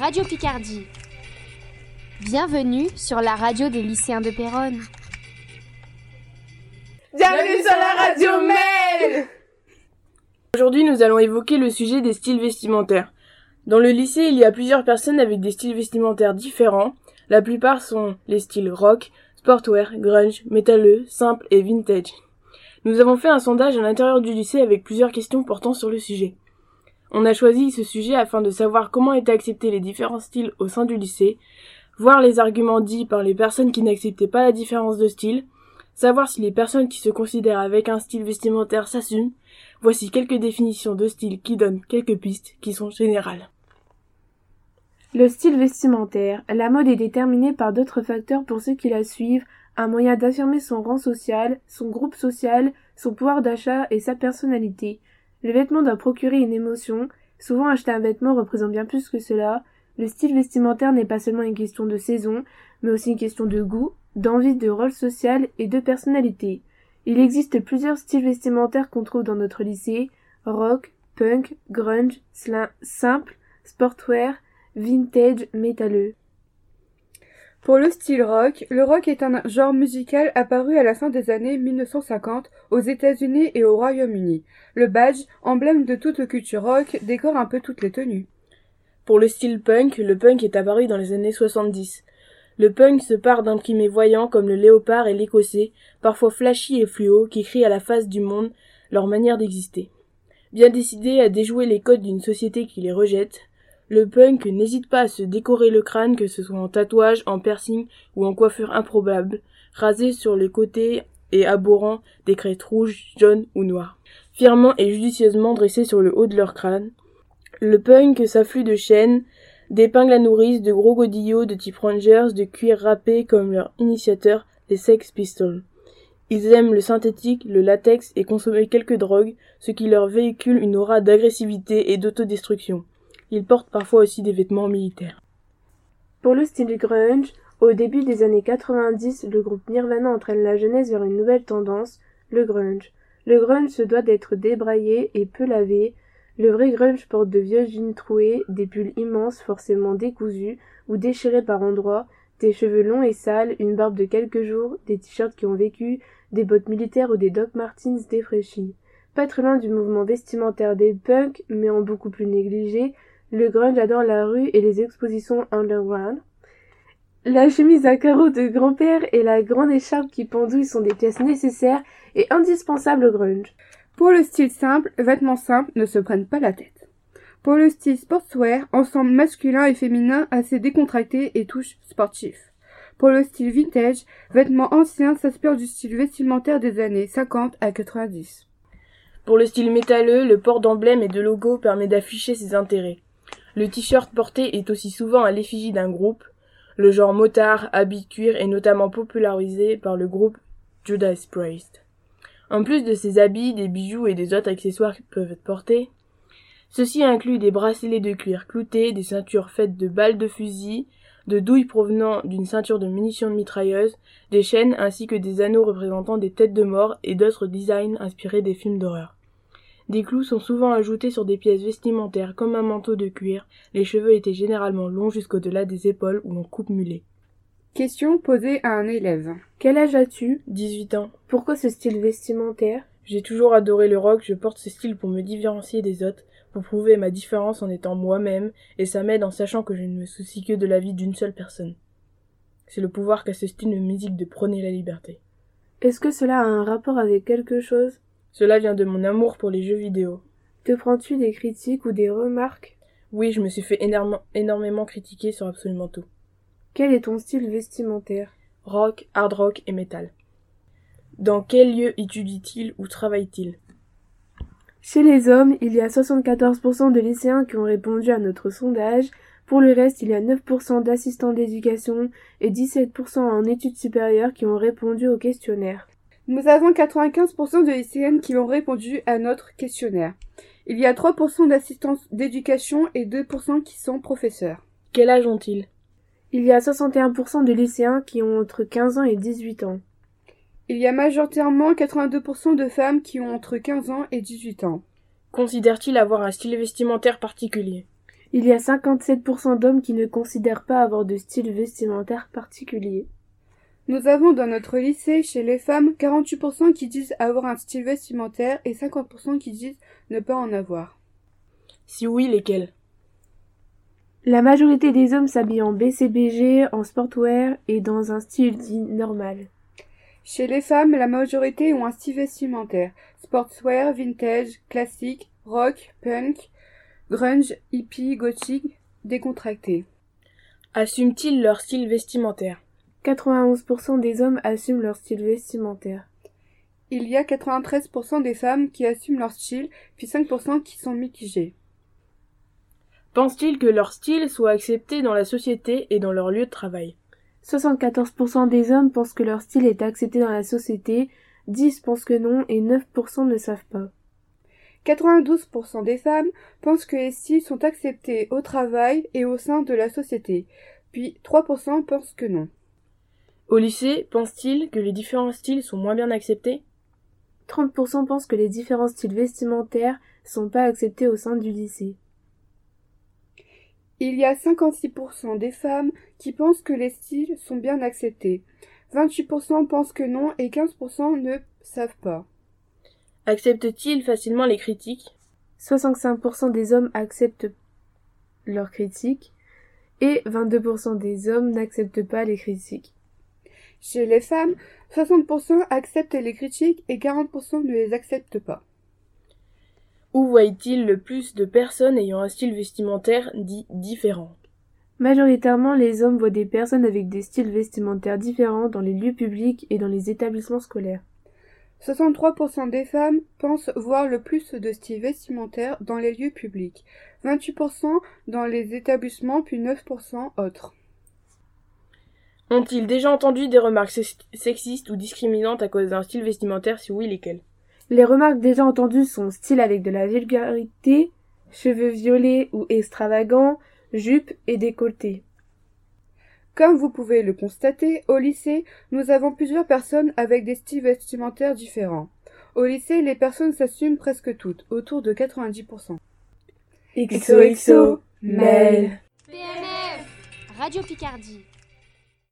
Radio Picardie. Bienvenue sur la radio des lycéens de Péronne. Bienvenue sur la radio Mail Aujourd'hui, nous allons évoquer le sujet des styles vestimentaires. Dans le lycée, il y a plusieurs personnes avec des styles vestimentaires différents. La plupart sont les styles rock, sportwear, grunge, métalleux, simple et vintage. Nous avons fait un sondage à l'intérieur du lycée avec plusieurs questions portant sur le sujet. On a choisi ce sujet afin de savoir comment étaient acceptés les différents styles au sein du lycée, voir les arguments dits par les personnes qui n'acceptaient pas la différence de style, savoir si les personnes qui se considèrent avec un style vestimentaire s'assument. Voici quelques définitions de style qui donnent quelques pistes qui sont générales. Le style vestimentaire. La mode est déterminée par d'autres facteurs pour ceux qui la suivent, un moyen d'affirmer son rang social, son groupe social, son pouvoir d'achat et sa personnalité. Le vêtement doit procurer une émotion. Souvent acheter un vêtement représente bien plus que cela. Le style vestimentaire n'est pas seulement une question de saison, mais aussi une question de goût, d'envie de rôle social et de personnalité. Il existe plusieurs styles vestimentaires qu'on trouve dans notre lycée rock, punk, grunge, simple, sportwear, vintage, métalleux. Pour le style rock, le rock est un genre musical apparu à la fin des années 1950 aux États-Unis et au Royaume-Uni. Le badge, emblème de toute culture rock, décore un peu toutes les tenues. Pour le style punk, le punk est apparu dans les années 70. Le punk se part d'imprimés voyants comme le léopard et l'écossais, parfois flashy et fluo, qui crient à la face du monde leur manière d'exister. Bien décidés à déjouer les codes d'une société qui les rejette, le punk n'hésite pas à se décorer le crâne, que ce soit en tatouage, en piercing ou en coiffure improbable, rasé sur les côtés et abhorrant des crêtes rouges, jaunes ou noires, fièrement et judicieusement dressés sur le haut de leur crâne. Le punk s'afflue de chaînes, d'épingles à nourrice, de gros godillots de type Rangers, de cuir râpé comme leur initiateur, les Sex Pistols. Ils aiment le synthétique, le latex et consommer quelques drogues, ce qui leur véhicule une aura d'agressivité et d'autodestruction. Ils portent parfois aussi des vêtements militaires. Pour le style grunge, au début des années 90, le groupe Nirvana entraîne la jeunesse vers une nouvelle tendance, le grunge. Le grunge se doit d'être débraillé et peu lavé. Le vrai grunge porte de vieux jeans troués, des pulls immenses forcément décousus ou déchirés par endroits, des cheveux longs et sales, une barbe de quelques jours, des t-shirts qui ont vécu, des bottes militaires ou des Doc Martens défraîchis. Pas très loin du mouvement vestimentaire des punks, mais en beaucoup plus négligé, le grunge adore la rue et les expositions underground. La chemise à carreaux de grand-père et la grande écharpe qui pendouille sont des pièces nécessaires et indispensables au grunge. Pour le style simple, vêtements simples ne se prennent pas la tête. Pour le style sportswear, ensemble masculin et féminin assez décontracté et touche sportif. Pour le style vintage, vêtements anciens s'inspirent du style vestimentaire des années 50 à 90. Pour le style métalleux, le port d'emblèmes et de logos permet d'afficher ses intérêts. Le t-shirt porté est aussi souvent à l'effigie d'un groupe. Le genre motard, habit cuir est notamment popularisé par le groupe Judas Priest. En plus de ces habits, des bijoux et des autres accessoires peuvent être portés. Ceci inclut des bracelets de cuir cloutés, des ceintures faites de balles de fusil, de douilles provenant d'une ceinture de munitions de mitrailleuse, des chaînes ainsi que des anneaux représentant des têtes de mort et d'autres designs inspirés des films d'horreur. Des clous sont souvent ajoutés sur des pièces vestimentaires comme un manteau de cuir. Les cheveux étaient généralement longs jusqu'au-delà des épaules ou en coupe mulet. Question posée à un élève. Quel âge as-tu? 18 ans. Pourquoi ce style vestimentaire? J'ai toujours adoré le rock, je porte ce style pour me différencier des autres, pour prouver ma différence en étant moi-même, et ça m'aide en sachant que je ne me soucie que de la vie d'une seule personne. C'est le pouvoir qu'a ce style de musique de prôner la liberté. Est-ce que cela a un rapport avec quelque chose? Cela vient de mon amour pour les jeux vidéo. Te prends-tu des critiques ou des remarques? Oui, je me suis fait énormément critiquer sur absolument tout. Quel est ton style vestimentaire? Rock, hard rock et metal. Dans quel lieu étudie-t-il ou travaille-t-il? Chez les hommes, il y a 74% de lycéens qui ont répondu à notre sondage. Pour le reste, il y a 9% d'assistants d'éducation et 17% en études supérieures qui ont répondu au questionnaire. Nous avons 95% de lycéennes qui ont répondu à notre questionnaire. Il y a 3% d'assistants d'éducation et 2% qui sont professeurs. Quel âge ont-ils? Il y a 61% de lycéens qui ont entre 15 ans et 18 ans. Il y a majoritairement 82% de femmes qui ont entre 15 ans et 18 ans. Considèrent-ils avoir un style vestimentaire particulier? Il y a 57% d'hommes qui ne considèrent pas avoir de style vestimentaire particulier. Nous avons dans notre lycée, chez les femmes, 48% qui disent avoir un style vestimentaire et 50% qui disent ne pas en avoir. Si oui, lesquels? La majorité des hommes s'habillent en BCBG, en sportwear et dans un style dit normal. Chez les femmes, la majorité ont un style vestimentaire. Sportswear, vintage, classique, rock, punk, grunge, hippie, gothique, décontracté. Assument-ils leur style vestimentaire? 91% des hommes assument leur style vestimentaire. Il y a 93% des femmes qui assument leur style, puis 5% qui sont mitigés. Pensent-ils que leur style soit accepté dans la société et dans leur lieu de travail? 74% des hommes pensent que leur style est accepté dans la société, 10 pensent que non et 9% ne savent pas. 92% des femmes pensent que les styles sont acceptés au travail et au sein de la société, puis 3% pensent que non. Au lycée, pensent-ils que les différents styles sont moins bien acceptés? 30% pensent que les différents styles vestimentaires sont pas acceptés au sein du lycée. Il y a 56% des femmes qui pensent que les styles sont bien acceptés. 28% pensent que non et 15% ne savent pas. Acceptent-ils facilement les critiques? 65% des hommes acceptent leurs critiques et 22% des hommes n'acceptent pas les critiques. Chez les femmes, 60% acceptent les critiques et 40% ne les acceptent pas. Où voient-ils le plus de personnes ayant un style vestimentaire dit différent? Majoritairement, les hommes voient des personnes avec des styles vestimentaires différents dans les lieux publics et dans les établissements scolaires. 63% des femmes pensent voir le plus de styles vestimentaires dans les lieux publics, 28% dans les établissements puis 9% autres. Ont-ils déjà entendu des remarques sexistes ou discriminantes à cause d'un style vestimentaire? Si oui, lesquelles? Les remarques déjà entendues sont style avec de la vulgarité, cheveux violets ou extravagants, jupes et décolletés. Comme vous pouvez le constater, au lycée, nous avons plusieurs personnes avec des styles vestimentaires différents. Au lycée, les personnes s'assument presque toutes, autour de 90%. XOXO, Mel. PNF Radio Picardie.